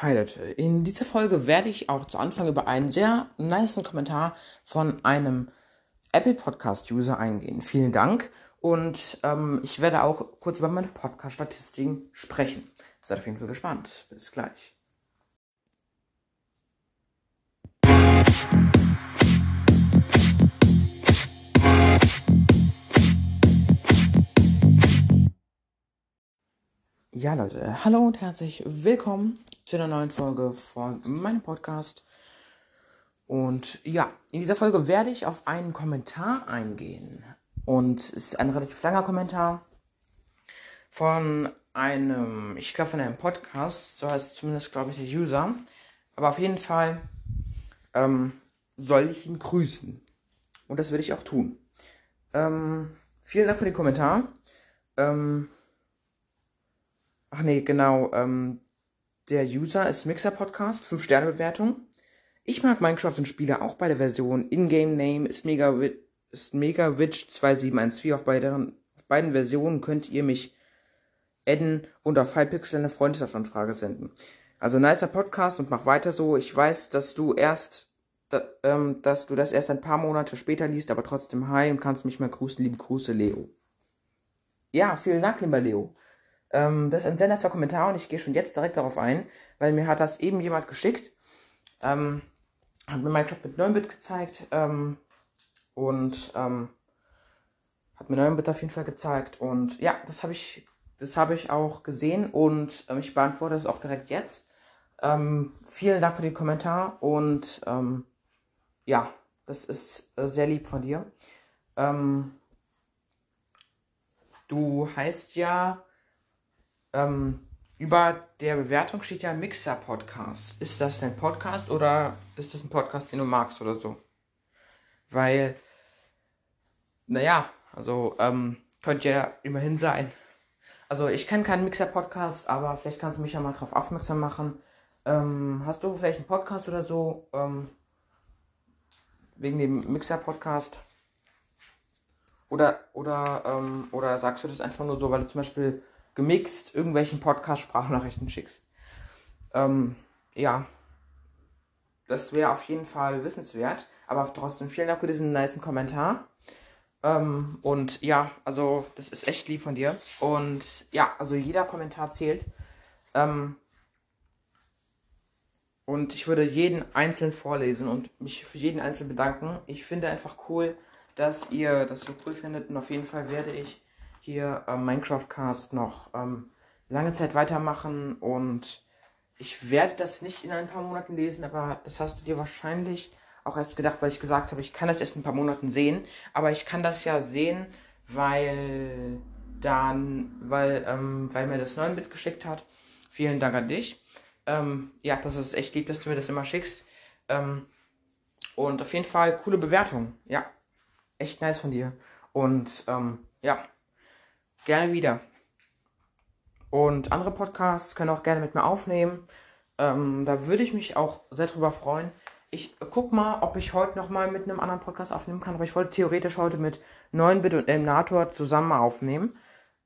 Hi Leute, in dieser Folge werde ich auch zu Anfang über einen sehr nice Kommentar von einem Apple Podcast User eingehen. Vielen Dank und ähm, ich werde auch kurz über meine Podcast-Statistiken sprechen. Seid auf jeden Fall gespannt. Bis gleich. Ja, Leute, hallo und herzlich willkommen zu einer neuen Folge von meinem Podcast. Und ja, in dieser Folge werde ich auf einen Kommentar eingehen. Und es ist ein relativ langer Kommentar von einem, ich glaube von einem Podcast, so heißt zumindest, glaube ich, der User. Aber auf jeden Fall ähm, soll ich ihn grüßen. Und das werde ich auch tun. Ähm, vielen Dank für den Kommentar. Ähm, Ach nee, genau. Ähm, der User ist Mixer Podcast, 5 Sterne Bewertung. Ich mag Minecraft und spiele auch bei der Version. Ingame Name ist Mega ist Megawitch 2714. Auf beiden, auf beiden Versionen könnt ihr mich adden und auf Hypixel eine Freundschaftsanfrage senden. Also nicer Podcast und mach weiter so. Ich weiß, dass du erst, da, ähm, dass du das erst ein paar Monate später liest, aber trotzdem hi und kannst mich mal grüßen. Liebe Grüße, Leo. Ja, vielen Dank, lieber Leo. Ähm, das ist ein sehr netter Kommentar und ich gehe schon jetzt direkt darauf ein, weil mir hat das eben jemand geschickt. Ähm, hat mir Minecraft mit 9-Bit gezeigt ähm, und ähm, hat mir 9-Bit auf jeden Fall gezeigt und ja, das habe ich, das habe ich auch gesehen und ähm, ich beantworte es auch direkt jetzt. Ähm, vielen Dank für den Kommentar und ja, das ist äh, sehr lieb von dir. Du heißt ja ähm, über der Bewertung steht ja Mixer Podcast. Ist das ein Podcast oder ist das ein Podcast, den du magst oder so? Weil, naja, also ähm, könnte ja immerhin sein. Also ich kenne keinen Mixer Podcast, aber vielleicht kannst du mich ja mal drauf aufmerksam machen. Ähm, hast du vielleicht einen Podcast oder so? Ähm, wegen dem Mixer Podcast? Oder, oder, ähm, oder sagst du das einfach nur so, weil du zum Beispiel gemixt irgendwelchen Podcast-Sprachnachrichten schickst. Ähm, ja, das wäre auf jeden Fall wissenswert. Aber trotzdem vielen Dank für diesen nice Kommentar. Ähm, und ja, also das ist echt lieb von dir. Und ja, also jeder Kommentar zählt. Ähm, und ich würde jeden einzeln vorlesen und mich für jeden einzeln bedanken. Ich finde einfach cool, dass ihr das so cool findet. Und auf jeden Fall werde ich hier ähm, Minecraft Cast noch ähm, lange Zeit weitermachen und ich werde das nicht in ein paar Monaten lesen, aber das hast du dir wahrscheinlich auch erst gedacht, weil ich gesagt habe, ich kann das erst in ein paar Monaten sehen, aber ich kann das ja sehen, weil dann, weil, ähm, weil mir das 9-Bit geschickt hat. Vielen Dank an dich. Ähm, ja, das ist echt lieb, dass du mir das immer schickst. Ähm, und auf jeden Fall coole Bewertung. Ja, echt nice von dir. Und ähm, ja gerne wieder. Und andere Podcasts können auch gerne mit mir aufnehmen. Ähm, da würde ich mich auch sehr drüber freuen. Ich guck mal, ob ich heute nochmal mit einem anderen Podcast aufnehmen kann, aber ich wollte theoretisch heute mit 9-Bit und Elnator zusammen aufnehmen.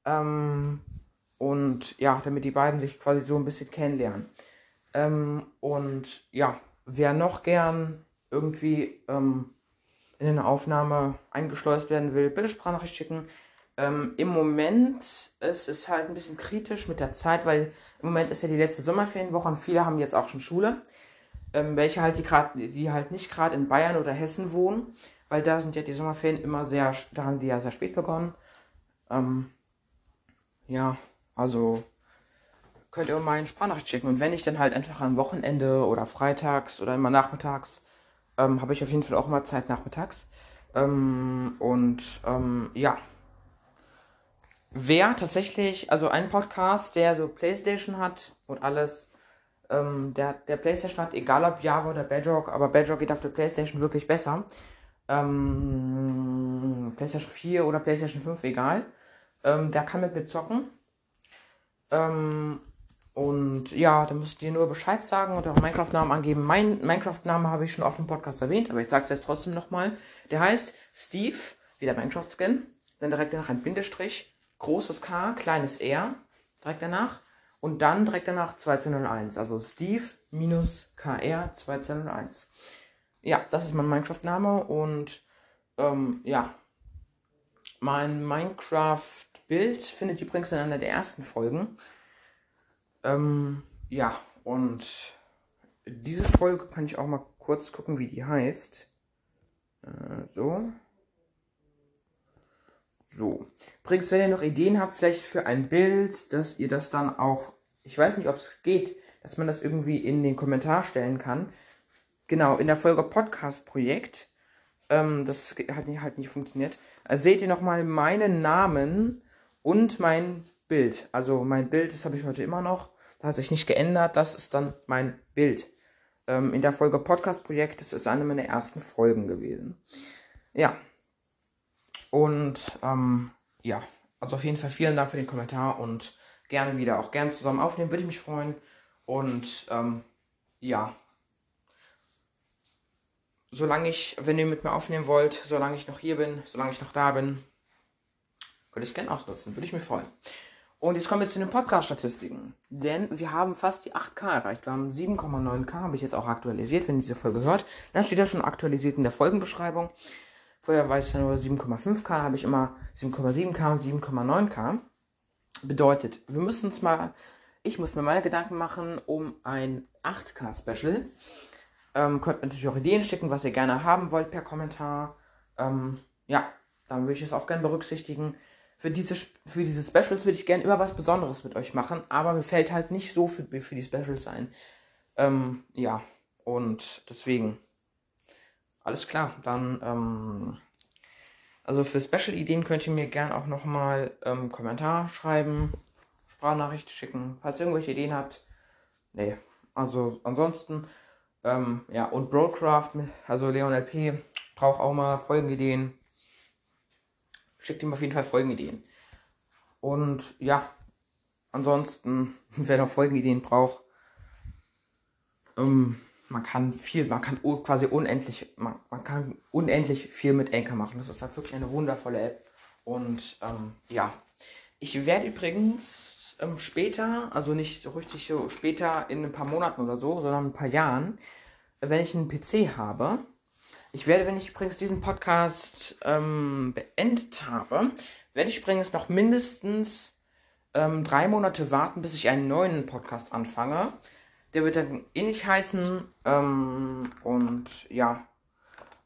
Ähm, und ja, damit die beiden sich quasi so ein bisschen kennenlernen. Ähm, und ja, wer noch gern irgendwie ähm, in eine Aufnahme eingeschleust werden will, bitte Sprachnachricht schicken. Ähm, Im Moment ist es halt ein bisschen kritisch mit der Zeit, weil im Moment ist ja die letzte Sommerferienwoche und viele haben jetzt auch schon Schule. Ähm, welche halt die gerade, die halt nicht gerade in Bayern oder Hessen wohnen, weil da sind ja die Sommerferien immer sehr, da haben die ja sehr spät begonnen. Ähm, ja, also könnt ihr mal eine Sprachnachricht schicken. Und wenn ich dann halt einfach am Wochenende oder freitags oder immer nachmittags, ähm, habe ich auf jeden Fall auch mal Zeit nachmittags. Ähm, und ähm, ja wer tatsächlich, also ein Podcast, der so Playstation hat und alles, ähm, der, der Playstation hat, egal ob Java oder Bedrock, aber Bedrock geht auf der Playstation wirklich besser. Ähm, Playstation 4 oder Playstation 5, egal. Ähm, der kann mit mir zocken. Ähm, und ja, da müsst ihr nur Bescheid sagen und auch Minecraft-Namen angeben. Mein Minecraft-Name habe ich schon auf dem Podcast erwähnt, aber ich sage es jetzt trotzdem nochmal. Der heißt Steve, wie der Minecraft-Skin, dann direkt nach ein Bindestrich, großes K, kleines R, direkt danach und dann direkt danach 2201. Also Steve-KR2201. Ja, das ist mein Minecraft-Name und ähm, ja, mein Minecraft-Bild findet übrigens in einer der ersten Folgen. Ähm, ja, und diese Folge kann ich auch mal kurz gucken, wie die heißt. Äh, so. So. Übrigens, wenn ihr noch Ideen habt, vielleicht für ein Bild, dass ihr das dann auch, ich weiß nicht, ob es geht, dass man das irgendwie in den Kommentar stellen kann. Genau, in der Folge Podcast-Projekt. Ähm, das hat nicht, halt nicht funktioniert. Also seht ihr nochmal meinen Namen und mein Bild. Also mein Bild, das habe ich heute immer noch. Das hat sich nicht geändert. Das ist dann mein Bild. Ähm, in der Folge Podcast-Projekt, das ist eine meiner ersten Folgen gewesen. Ja, und ähm, ja, also auf jeden Fall vielen Dank für den Kommentar und gerne wieder, auch gerne zusammen aufnehmen, würde ich mich freuen. Und ähm, ja, solange ich, wenn ihr mit mir aufnehmen wollt, solange ich noch hier bin, solange ich noch da bin, könnt ihr es gerne ausnutzen, würde ich mich freuen. Und jetzt kommen wir zu den Podcast-Statistiken. Denn wir haben fast die 8K erreicht. Wir haben 7,9K, habe ich jetzt auch aktualisiert, wenn ihr diese Folge hört. Dann steht ja schon aktualisiert in der Folgenbeschreibung. Vorher war es ja nur 7,5K, habe ich immer 7,7K und 7,9K. Bedeutet, wir müssen uns mal, ich muss mir meine Gedanken machen um ein 8K-Special. Ähm, könnt natürlich auch Ideen schicken, was ihr gerne haben wollt per Kommentar. Ähm, ja, dann würde ich es auch gerne berücksichtigen. Für diese, für diese Specials würde ich gerne immer was Besonderes mit euch machen, aber mir fällt halt nicht so viel für die Specials ein. Ähm, ja, und deswegen alles klar, dann, ähm, also für Special-Ideen könnt ihr mir gern auch nochmal ähm, Kommentar schreiben, Sprachnachricht schicken, falls ihr irgendwelche Ideen habt. Nee, also ansonsten, ähm, ja, und Broadcraft, also Leon LP, braucht auch mal Folgenideen. Schickt ihm auf jeden Fall Folgenideen. Und ja, ansonsten, wer noch Folgenideen braucht, ähm, man kann viel, man kann quasi unendlich, man, man kann unendlich viel mit Anchor machen. Das ist halt wirklich eine wundervolle App. Und ähm, ja, ich werde übrigens ähm, später, also nicht so richtig so später in ein paar Monaten oder so, sondern ein paar Jahren, wenn ich einen PC habe, ich werde, wenn ich übrigens diesen Podcast ähm, beendet habe, werde ich übrigens noch mindestens ähm, drei Monate warten, bis ich einen neuen Podcast anfange. Der wird dann ähnlich heißen. Ähm, und ja.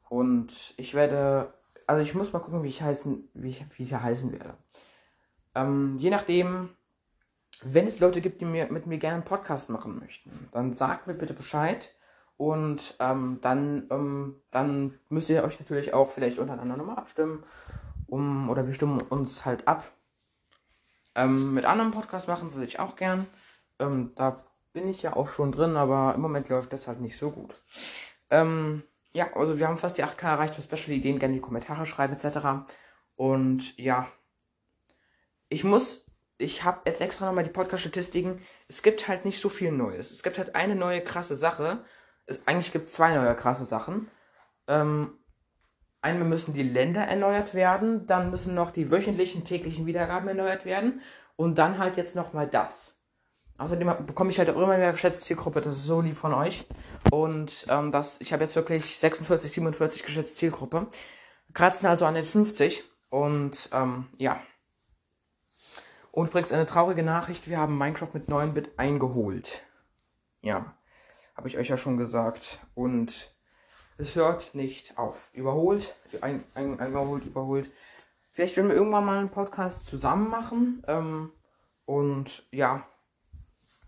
Und ich werde. Also ich muss mal gucken, wie ich heißen, wie ich, wie ich heißen werde. Ähm, je nachdem, wenn es Leute gibt, die mir mit mir gerne einen Podcast machen möchten, dann sagt mir bitte Bescheid. Und ähm, dann, ähm, dann müsst ihr euch natürlich auch vielleicht untereinander nochmal abstimmen. Um, oder wir stimmen uns halt ab. Ähm, mit anderen Podcasts machen würde ich auch gern. Ähm, da bin ich ja auch schon drin, aber im Moment läuft das halt nicht so gut. Ähm, ja, also wir haben fast die 8K erreicht für Special-Ideen, gerne in die Kommentare schreiben etc. Und ja, ich muss, ich habe jetzt extra nochmal die Podcast-Statistiken. Es gibt halt nicht so viel Neues. Es gibt halt eine neue krasse Sache. Es, eigentlich gibt es zwei neue krasse Sachen. Ähm, einmal müssen die Länder erneuert werden, dann müssen noch die wöchentlichen, täglichen Wiedergaben erneuert werden und dann halt jetzt nochmal das. Außerdem bekomme ich halt auch immer mehr geschätzte Zielgruppe. Das ist so lieb von euch. Und ähm, das, ich habe jetzt wirklich 46, 47 geschätzte Zielgruppe. Kratzen also an den 50. Und ähm, ja. Und übrigens eine traurige Nachricht. Wir haben Minecraft mit 9-Bit eingeholt. Ja. Habe ich euch ja schon gesagt. Und es hört nicht auf. Überholt, ein, ein, eingeholt, überholt. Vielleicht werden wir irgendwann mal einen Podcast zusammen machen. Ähm, und ja,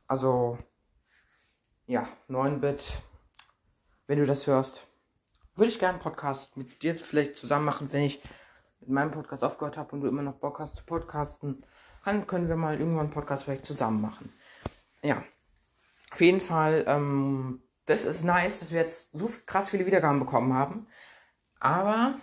also, ja, 9-Bit, wenn du das hörst, würde ich gerne einen Podcast mit dir vielleicht zusammen machen, wenn ich mit meinem Podcast aufgehört habe und du immer noch Bock hast zu podcasten, dann können wir mal irgendwann einen Podcast vielleicht zusammen machen. Ja, auf jeden Fall, ähm, das ist nice, dass wir jetzt so krass viele Wiedergaben bekommen haben. Aber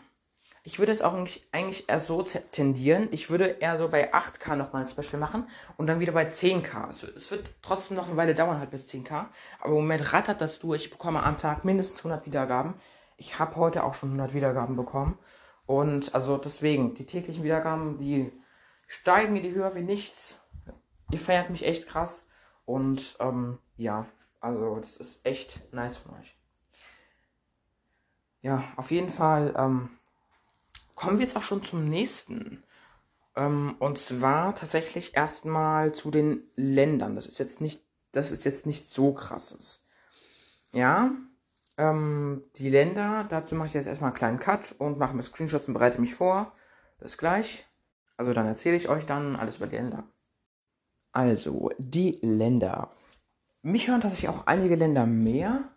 ich würde es auch eigentlich eher so tendieren. Ich würde eher so bei 8K nochmal ein Special machen und dann wieder bei 10K. Es, es wird trotzdem noch eine Weile dauern, halt bis 10K. Aber im Moment rattert das durch. Ich bekomme am Tag mindestens 100 Wiedergaben. Ich habe heute auch schon 100 Wiedergaben bekommen. Und also deswegen, die täglichen Wiedergaben, die steigen in die Höhe wie nichts. Ihr feiert mich echt krass. Und ähm, ja, also das ist echt nice von euch. Ja, auf jeden Fall ähm, kommen wir jetzt auch schon zum nächsten. Ähm, und zwar tatsächlich erstmal zu den Ländern. Das ist jetzt nicht, das ist jetzt nicht so krasses. Ja, ähm, die Länder, dazu mache ich jetzt erstmal einen kleinen Cut und mache mir Screenshots und bereite mich vor. Bis gleich. Also dann erzähle ich euch dann alles über die Länder. Also, die Länder. Mich hören tatsächlich auch einige Länder mehr.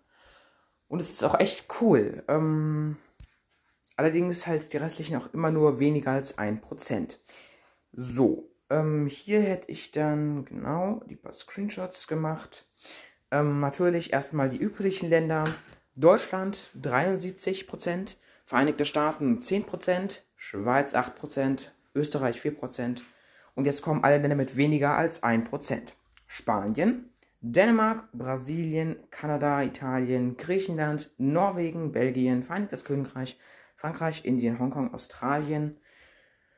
Und es ist auch echt cool. Ähm, allerdings halt die restlichen auch immer nur weniger als 1%. So, ähm, hier hätte ich dann genau die paar Screenshots gemacht. Ähm, natürlich erstmal die üblichen Länder. Deutschland 73%, Vereinigte Staaten 10%, Schweiz 8%, Österreich 4%. Und jetzt kommen alle Länder mit weniger als 1%. Spanien, Dänemark, Brasilien, Kanada, Italien, Griechenland, Norwegen, Belgien, Vereinigtes Königreich, Frankreich, Indien, Hongkong, Australien,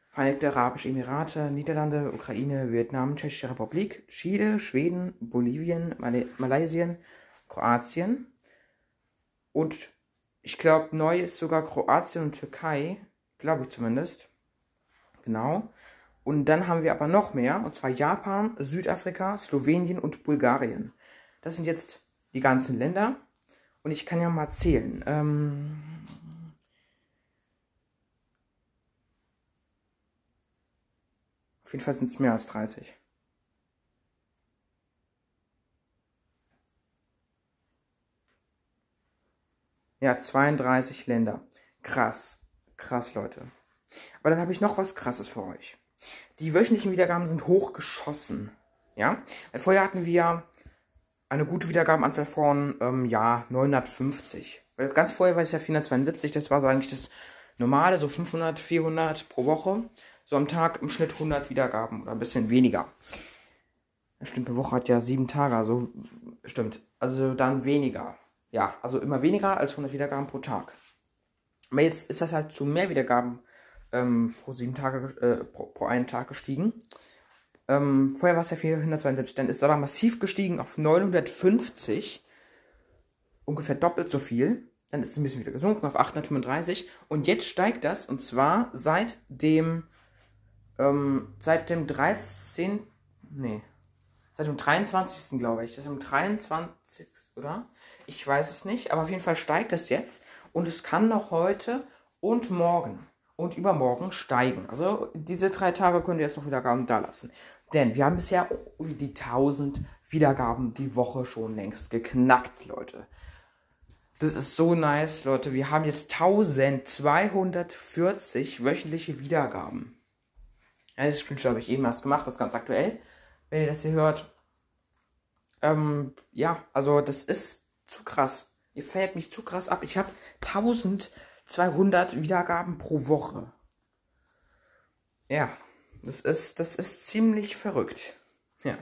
Vereinigte Arabische Emirate, Niederlande, Ukraine, Vietnam, Tschechische Republik, Chile, Schweden, Bolivien, Mal Malaysia, Kroatien und ich glaube, neu ist sogar Kroatien und Türkei, glaube ich zumindest. Genau. Und dann haben wir aber noch mehr, und zwar Japan, Südafrika, Slowenien und Bulgarien. Das sind jetzt die ganzen Länder. Und ich kann ja mal zählen. Ähm, Auf jeden Fall sind es mehr als 30. Ja, 32 Länder. Krass. Krass, Leute. Aber dann habe ich noch was Krasses für euch. Die wöchentlichen Wiedergaben sind hochgeschossen. Ja? Weil vorher hatten wir eine gute Wiedergabenanzahl von, ähm, ja, 950. Weil ganz vorher war es ja 472, das war so eigentlich das normale, so 500, 400 pro Woche so am Tag im Schnitt 100 Wiedergaben oder ein bisschen weniger. Stimmt, eine Woche hat ja sieben Tage, also stimmt. Also dann weniger. Ja, also immer weniger als 100 Wiedergaben pro Tag. Aber jetzt ist das halt zu mehr Wiedergaben ähm, pro sieben Tage, äh, pro, pro einen Tag gestiegen. Ähm, vorher war es ja 472, dann ist es aber massiv gestiegen auf 950. Ungefähr doppelt so viel. Dann ist es ein bisschen wieder gesunken auf 835. Und jetzt steigt das, und zwar seit dem ähm, seit dem 13. Nee. Seit dem 23. glaube ich. Das ist dem 23. oder? Ich weiß es nicht, aber auf jeden Fall steigt es jetzt und es kann noch heute und morgen und übermorgen steigen. Also diese drei Tage könnt ihr jetzt noch Wiedergaben da lassen. Denn wir haben bisher die 1000 Wiedergaben die Woche schon längst geknackt, Leute. Das ist so nice, Leute. Wir haben jetzt 1240 wöchentliche Wiedergaben. Ja, das Screenshot habe ich eben erst gemacht, das ist ganz aktuell. Wenn ihr das hier hört. Ähm, ja, also das ist zu krass. Ihr fällt mich zu krass ab. Ich habe 1200 Wiedergaben pro Woche. Ja, das ist, das ist ziemlich verrückt. Ja.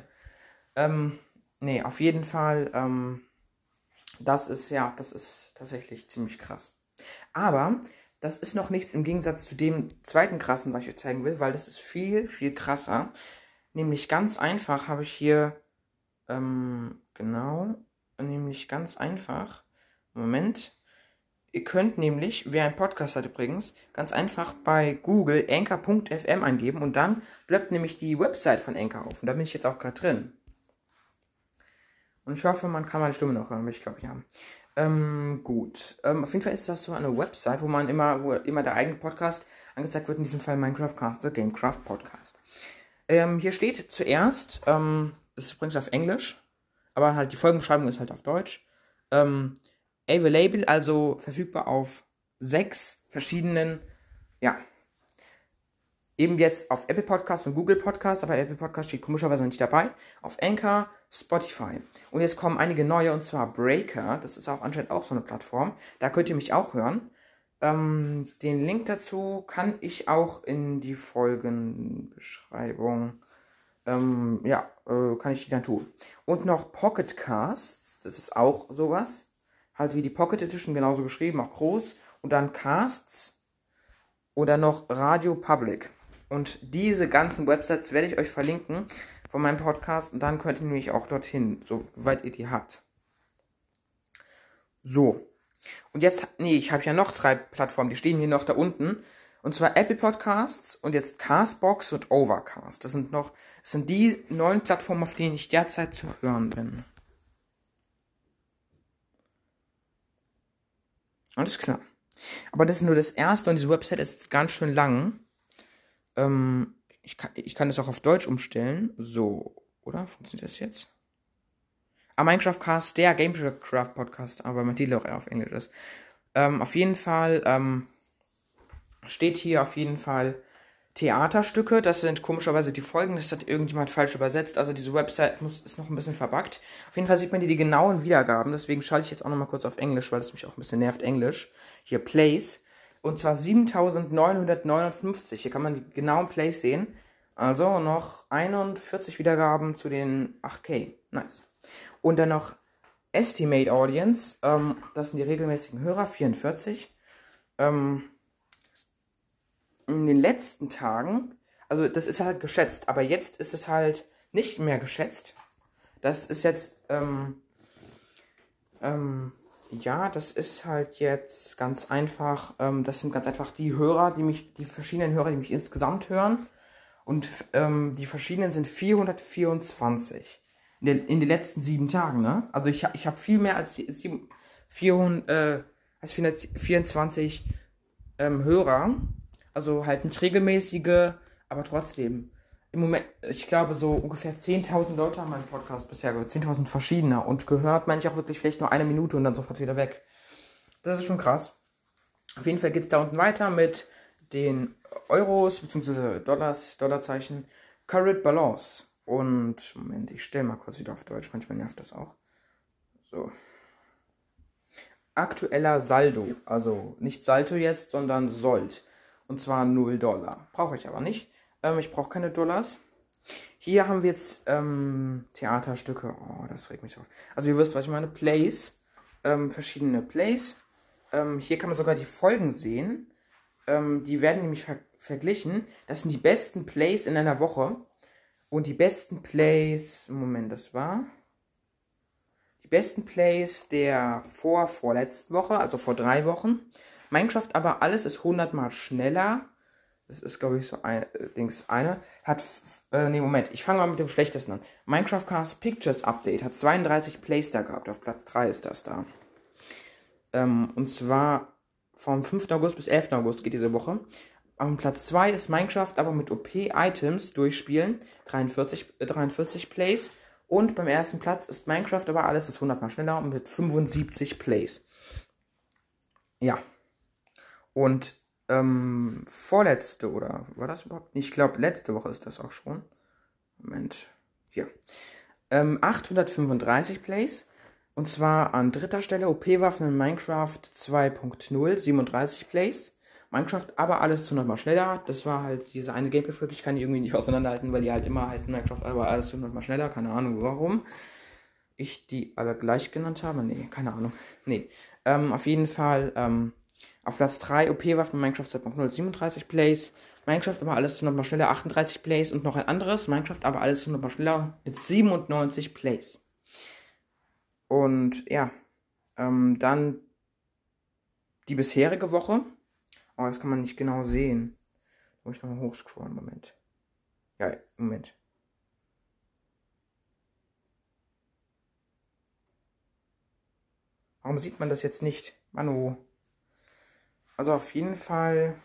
Ähm, nee, auf jeden Fall, ähm, das ist, ja, das ist tatsächlich ziemlich krass. Aber das ist noch nichts im Gegensatz zu dem zweiten krassen, was ich euch zeigen will, weil das ist viel, viel krasser. Nämlich ganz einfach habe ich hier, ähm, genau, nämlich ganz einfach, Moment, Ihr könnt nämlich, wer einen Podcast hat übrigens, ganz einfach bei Google anchor.fm eingeben und dann bleibt nämlich die Website von Anchor auf. Und da bin ich jetzt auch gerade drin. Und ich hoffe, man kann meine Stimme noch hören, ich glaube ja. Ähm, gut. Ähm, auf jeden Fall ist das so eine Website, wo man immer, wo immer der eigene Podcast angezeigt wird, in diesem Fall Minecraft Cast, der Gamecraft Podcast. Ähm, hier steht zuerst, ähm, ist übrigens auf Englisch, aber halt die Folgenbeschreibung ist halt auf Deutsch. Ähm, available, also verfügbar auf sechs verschiedenen, ja, eben jetzt auf Apple Podcast und Google Podcast, aber Apple Podcast steht komischerweise nicht dabei, auf Anchor, Spotify. Und jetzt kommen einige neue, und zwar Breaker, das ist auch anscheinend auch so eine Plattform, da könnt ihr mich auch hören. Ähm, den Link dazu kann ich auch in die Folgenbeschreibung, ähm, ja, äh, kann ich die dann tun. Und noch Pocket Casts, das ist auch sowas, halt wie die Pocket Edition, genauso geschrieben, auch groß. Und dann Casts oder noch Radio Public. Und diese ganzen Websites werde ich euch verlinken. von meinem Podcast und dann könnt ihr nämlich auch dorthin, soweit ihr die habt. So. Und jetzt, nee, ich habe ja noch drei Plattformen, die stehen hier noch da unten. Und zwar Apple Podcasts und jetzt Castbox und Overcast. Das sind noch, das sind die neuen Plattformen, auf denen ich derzeit zu hören bin. Alles klar. Aber das ist nur das erste und diese Website ist ganz schön lang. Ähm, ich, kann, ich kann das auch auf Deutsch umstellen. So, oder? Funktioniert das jetzt? Ah, Minecraft Cast, der Gamecraft Podcast, aber mein Titel auch eher auf Englisch ist. Ähm, auf jeden Fall, ähm, steht hier auf jeden Fall Theaterstücke. Das sind komischerweise die Folgen. Das hat irgendjemand falsch übersetzt. Also diese Website muss, ist noch ein bisschen verbuggt. Auf jeden Fall sieht man hier die genauen Wiedergaben. Deswegen schalte ich jetzt auch nochmal kurz auf Englisch, weil das mich auch ein bisschen nervt, Englisch. Hier Plays. Und zwar 7959. Hier kann man die genauen Plays sehen. Also noch 41 Wiedergaben zu den 8K. Nice. Und dann noch Estimate Audience. Ähm, das sind die regelmäßigen Hörer, 44. Ähm, in den letzten Tagen, also das ist halt geschätzt, aber jetzt ist es halt nicht mehr geschätzt. Das ist jetzt, ähm, ähm, ja, das ist halt jetzt ganz einfach, ähm, das sind ganz einfach die Hörer, die mich, die verschiedenen Hörer, die mich insgesamt hören. Und ähm, die verschiedenen sind 424 in den, in den letzten sieben Tagen, ne? Also ich, ich habe viel mehr als, sieben, 400, äh, als 424 ähm, Hörer also halt nicht regelmäßige, aber trotzdem. Im Moment, ich glaube, so ungefähr 10.000 Leute haben meinen Podcast bisher gehört. 10.000 verschiedene. Und gehört meine ich auch wirklich vielleicht nur eine Minute und dann sofort wieder weg. Das ist schon krass. Auf jeden Fall geht es da unten weiter mit den Euros bzw. Dollars, Dollarzeichen Current Balance. Und Moment, ich stelle mal kurz wieder auf Deutsch. Manchmal nervt das auch. So. Aktueller Saldo. Also nicht Salto jetzt, sondern Sold. Und zwar 0 Dollar. Brauche ich aber nicht. Ähm, ich brauche keine Dollars. Hier haben wir jetzt ähm, Theaterstücke. Oh, das regt mich auf. Also ihr wisst, was ich meine. Plays. Ähm, verschiedene Plays. Ähm, hier kann man sogar die Folgen sehen. Ähm, die werden nämlich ver verglichen. Das sind die besten Plays in einer Woche. Und die besten Plays. Moment, das war. Die besten Plays der vor vorletzten Woche, also vor drei Wochen. Minecraft aber alles ist 100 mal schneller. Das ist, glaube ich, so ein äh, Dings eine. Hat, äh, nee, Moment, ich fange mal mit dem schlechtesten an. Minecraft Cast Pictures Update hat 32 Plays da gehabt. Auf Platz 3 ist das da. Ähm, und zwar vom 5. August bis 11. August geht diese Woche. Am Platz 2 ist Minecraft aber mit OP-Items durchspielen. 43, äh, 43 Plays. Und beim ersten Platz ist Minecraft aber alles ist 100 mal schneller und mit 75 Plays. Ja. Und ähm, vorletzte oder war das überhaupt? Ich glaube, letzte Woche ist das auch schon. Moment. Hier. Ähm, 835 Plays. Und zwar an dritter Stelle OP-Waffen in Minecraft 2.0, 37 Plays. Minecraft aber alles 100 mal schneller. Das war halt diese eine Gameplay-Folge. Ich kann die irgendwie nicht auseinanderhalten, weil die halt immer heißen Minecraft aber alles 100 mal schneller. Keine Ahnung warum. Ich die alle gleich genannt habe. Nee, keine Ahnung. Nee. Ähm, auf jeden Fall, ähm, auf Platz 3 OP-Waffen Minecraft 2.0 37 Plays. Minecraft aber alles nochmal schneller 38 Plays und noch ein anderes. Minecraft aber alles nochmal schneller mit 97 Plays. Und ja, ähm, dann die bisherige Woche. Oh, das kann man nicht genau sehen. Muss ich nochmal hochscrollen, Moment. Ja, Moment. Warum sieht man das jetzt nicht? Manu. Also auf jeden Fall.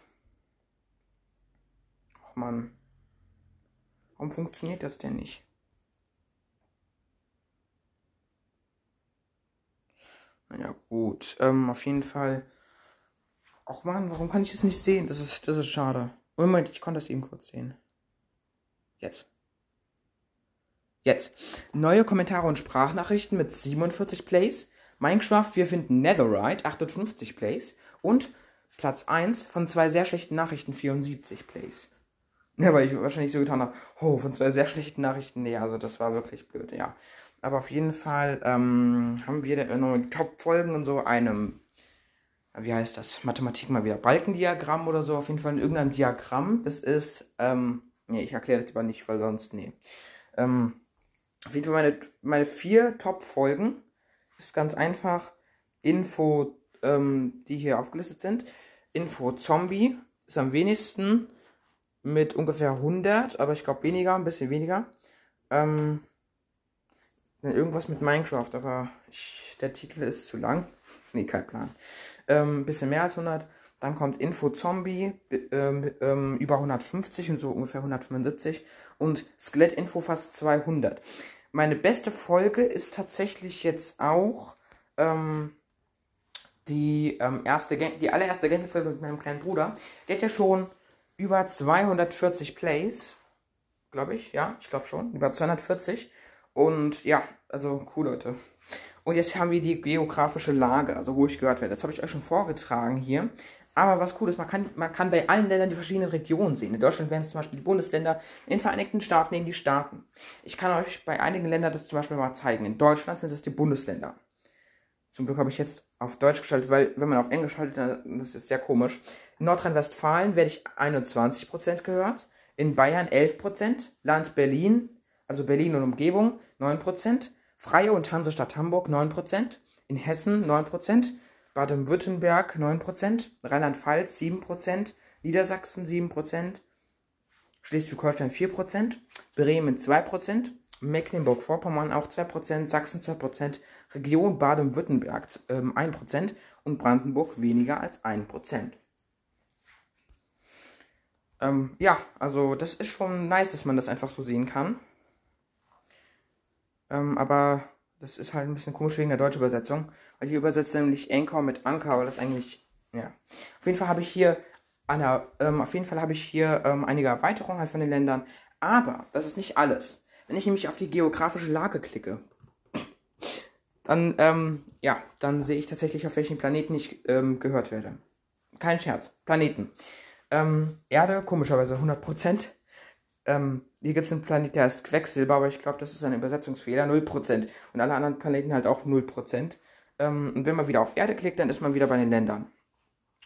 Ach man. Warum funktioniert das denn nicht? Naja, gut. Ähm, auf jeden Fall. Ach man, warum kann ich es nicht sehen? Das ist, das ist schade. Moment, ich konnte das eben kurz sehen. Jetzt. Jetzt. Neue Kommentare und Sprachnachrichten mit 47 Plays. Minecraft, wir finden Netherite, 58 Plays. Und Platz 1 von zwei sehr schlechten Nachrichten 74 Plays. Ja, weil ich wahrscheinlich so getan habe, oh, von zwei sehr schlechten Nachrichten, nee, also das war wirklich blöd, ja. Aber auf jeden Fall ähm, haben wir noch die Top-Folgen in so einem, wie heißt das, Mathematik mal wieder, Balkendiagramm oder so, auf jeden Fall in irgendeinem Diagramm. Das ist, ähm, nee, ich erkläre das lieber nicht, weil sonst, nee. Ähm, auf jeden Fall meine, meine vier Top-Folgen ist ganz einfach. Info, ähm, die hier aufgelistet sind. Info Zombie ist am wenigsten mit ungefähr 100, aber ich glaube weniger, ein bisschen weniger. Ähm, irgendwas mit Minecraft, aber ich, der Titel ist zu lang. Nee, kein Plan. Ähm, bisschen mehr als 100. Dann kommt Info Zombie, ähm, ähm, über 150 und so ungefähr 175. Und Skelett Info fast 200. Meine beste Folge ist tatsächlich jetzt auch ähm, die ähm, erste Gang die allererste Gang-Folge mit meinem kleinen Bruder. Der hat ja schon über 240 Plays. Glaube ich, ja, ich glaube schon. Über 240. Und ja, also cool, Leute. Und jetzt haben wir die geografische Lage, also wo ich gehört werde. Das habe ich euch schon vorgetragen hier. Aber was cool ist, man kann, man kann bei allen Ländern die verschiedenen Regionen sehen. In Deutschland wären es zum Beispiel die Bundesländer, in den Vereinigten Staaten eben die Staaten. Ich kann euch bei einigen Ländern das zum Beispiel mal zeigen. In Deutschland sind es die Bundesländer. Zum Glück habe ich jetzt auf Deutsch geschaltet, weil wenn man auf Englisch schaltet, dann das ist sehr komisch. In Nordrhein-Westfalen werde ich 21% gehört, in Bayern 11%, Land Berlin, also Berlin und Umgebung 9%, Freie und Hansestadt Hamburg 9%, in Hessen 9%, Baden-Württemberg 9%, Rheinland-Pfalz 7%, Niedersachsen 7%, Schleswig-Holstein 4%, Bremen 2%, Mecklenburg-Vorpommern auch 2%, Sachsen 2%, Region Baden-Württemberg ähm, 1% und Brandenburg weniger als 1%. Ähm, ja, also das ist schon nice, dass man das einfach so sehen kann. Ähm, aber das ist halt ein bisschen komisch wegen der deutschen Übersetzung. Weil hier übersetzt nämlich Anchor mit Anker, weil das eigentlich, ja. Auf jeden Fall habe ich hier, Anna, ähm, auf jeden Fall habe ich hier ähm, einige Erweiterungen halt von den Ländern. Aber das ist nicht alles. Wenn ich nämlich auf die geografische Lage klicke, dann, ähm, ja, dann sehe ich tatsächlich, auf welchen Planeten ich ähm, gehört werde. Kein Scherz. Planeten. Ähm, Erde, komischerweise 100%. Ähm, hier gibt es einen Planet, der heißt Quecksilber, aber ich glaube, das ist ein Übersetzungsfehler, 0%. Und alle anderen Planeten halt auch 0%. Ähm, und wenn man wieder auf Erde klickt, dann ist man wieder bei den Ländern.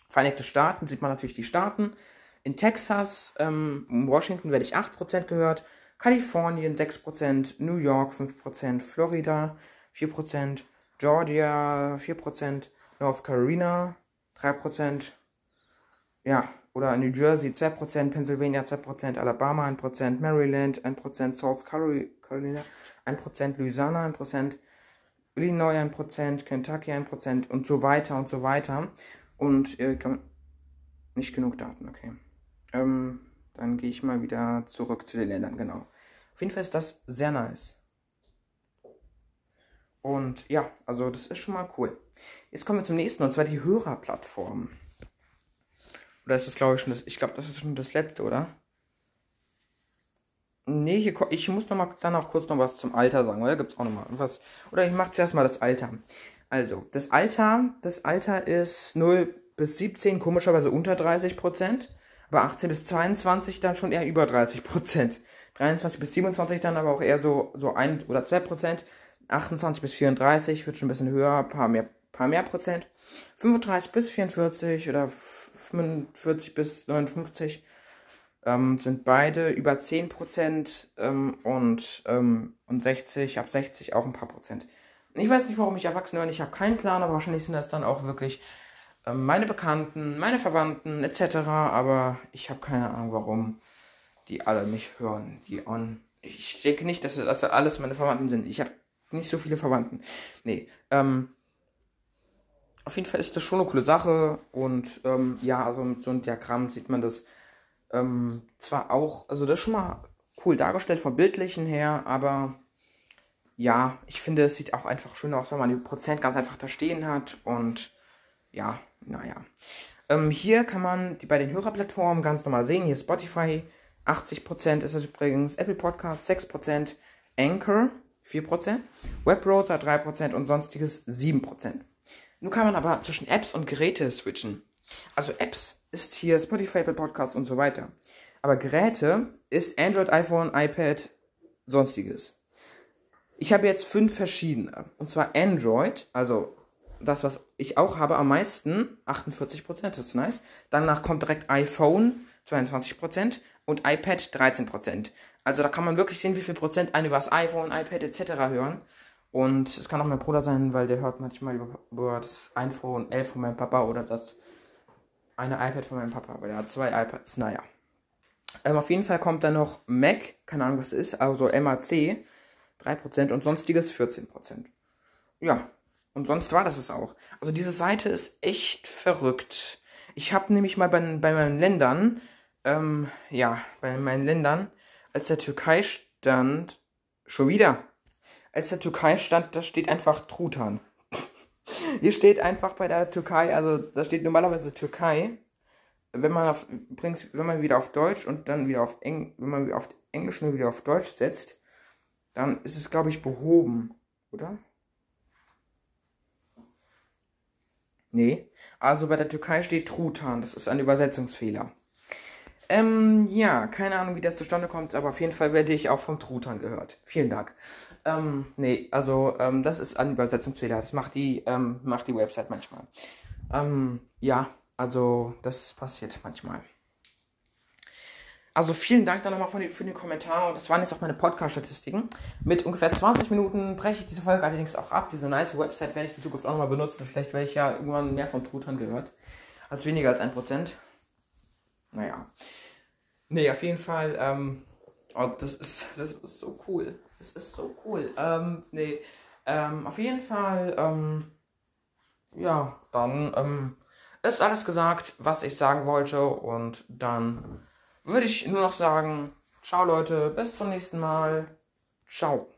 Vereinigte Staaten sieht man natürlich die Staaten. In Texas, ähm, Washington werde ich 8% gehört. Kalifornien 6%, New York 5%, Florida 4%, Georgia 4%, North Carolina 3%, ja, oder New Jersey 2%, Pennsylvania 2%, Alabama 1%, Maryland 1%, South Carolina 1%, Louisiana 1%, Illinois 1%, Kentucky 1% und so weiter und so weiter. Und äh, nicht genug Daten, okay. Ähm, dann gehe ich mal wieder zurück zu den Ländern, genau. Auf jeden Fall ist das sehr nice. Und ja, also das ist schon mal cool. Jetzt kommen wir zum nächsten, und zwar die Hörerplattform. Oder ist das, glaube ich, schon das. Ich glaube, das ist schon das letzte, oder? Nee, hier, ich muss noch mal dann auch kurz noch was zum Alter sagen, oder? Gibt es auch noch mal was? Oder ich mache zuerst mal das Alter. Also, das Alter, das Alter ist 0 bis 17, komischerweise unter 30 Prozent. Aber 18 bis 22 dann schon eher über 30 Prozent. 23 bis 27 dann aber auch eher so, so 1 oder 2 Prozent. 28 bis 34 wird schon ein bisschen höher, paar mehr, paar mehr Prozent. 35 bis 44 oder 45 bis 59 ähm, sind beide über 10% ähm, und, ähm, und 60, ab 60 auch ein paar Prozent. Ich weiß nicht, warum ich erwachsen bin, ich habe keinen Plan, aber wahrscheinlich sind das dann auch wirklich meine Bekannten, meine Verwandten etc. Aber ich habe keine Ahnung, warum die alle mich hören. Die on. Ich denke nicht, dass das alles meine Verwandten sind. Ich habe nicht so viele Verwandten. Nee. Ähm, auf jeden Fall ist das schon eine coole Sache und ähm, ja, also mit so einem Diagramm sieht man das ähm, zwar auch, also das ist schon mal cool dargestellt vom Bildlichen her, aber ja, ich finde, es sieht auch einfach schön aus, wenn man die Prozent ganz einfach da stehen hat und ja, naja. Ähm, hier kann man die bei den Hörerplattformen ganz normal sehen. Hier Spotify 80% ist es übrigens, Apple Podcast 6%, Anchor 4%, Webbrowser 3% und sonstiges 7%. Nun kann man aber zwischen Apps und Geräte switchen. Also Apps ist hier Spotify, Apple Podcast und so weiter. Aber Geräte ist Android, iPhone, iPad, sonstiges. Ich habe jetzt fünf verschiedene. Und zwar Android, also das, was ich auch habe, am meisten, 48%, das ist nice. Danach kommt direkt iPhone, 22%, und iPad 13%. Also da kann man wirklich sehen, wie viel Prozent ein über das iPhone, iPad etc. hören. Und es kann auch mein Bruder sein, weil der hört manchmal über, über das iPhone 11 von meinem Papa oder das eine iPad von meinem Papa, weil er hat zwei iPads. Naja. Ähm, auf jeden Fall kommt dann noch Mac, keine Ahnung was es ist, also MAC 3% und sonstiges 14%. Ja, und sonst war das es auch. Also diese Seite ist echt verrückt. Ich habe nämlich mal bei, bei meinen Ländern, ähm, ja, bei meinen Ländern, als der Türkei stand, schon wieder, als der Türkei stand, da steht einfach Truthahn. Hier steht einfach bei der Türkei, also da steht normalerweise Türkei. Wenn man auf, wenn man wieder auf Deutsch und dann wieder auf Eng, wenn man auf Englisch nur wieder auf Deutsch setzt, dann ist es glaube ich behoben, oder? Nee. Also bei der Türkei steht Truthahn. Das ist ein Übersetzungsfehler. Ähm, ja, keine Ahnung, wie das zustande kommt, aber auf jeden Fall werde ich auch vom Truthahn gehört. Vielen Dank. Ähm, nee, also, ähm, das ist ein Übersetzungsfehler. Das macht die, ähm, macht die Website manchmal. Ähm, ja, also, das passiert manchmal. Also vielen Dank dann nochmal für, für den Kommentar und das waren jetzt auch meine Podcast-Statistiken. Mit ungefähr 20 Minuten breche ich diese Folge allerdings auch ab. Diese nice Website werde ich in Zukunft auch nochmal benutzen. Vielleicht werde ich ja irgendwann mehr von Truthahn gehört. Als weniger als 1%. Naja. Nee, auf jeden Fall, ähm, oh, das ist, das ist so cool. Das ist so cool. Ähm, nee, ähm, auf jeden Fall, ähm, ja, dann, ähm, ist alles gesagt, was ich sagen wollte und dann würde ich nur noch sagen, ciao Leute, bis zum nächsten Mal. Ciao.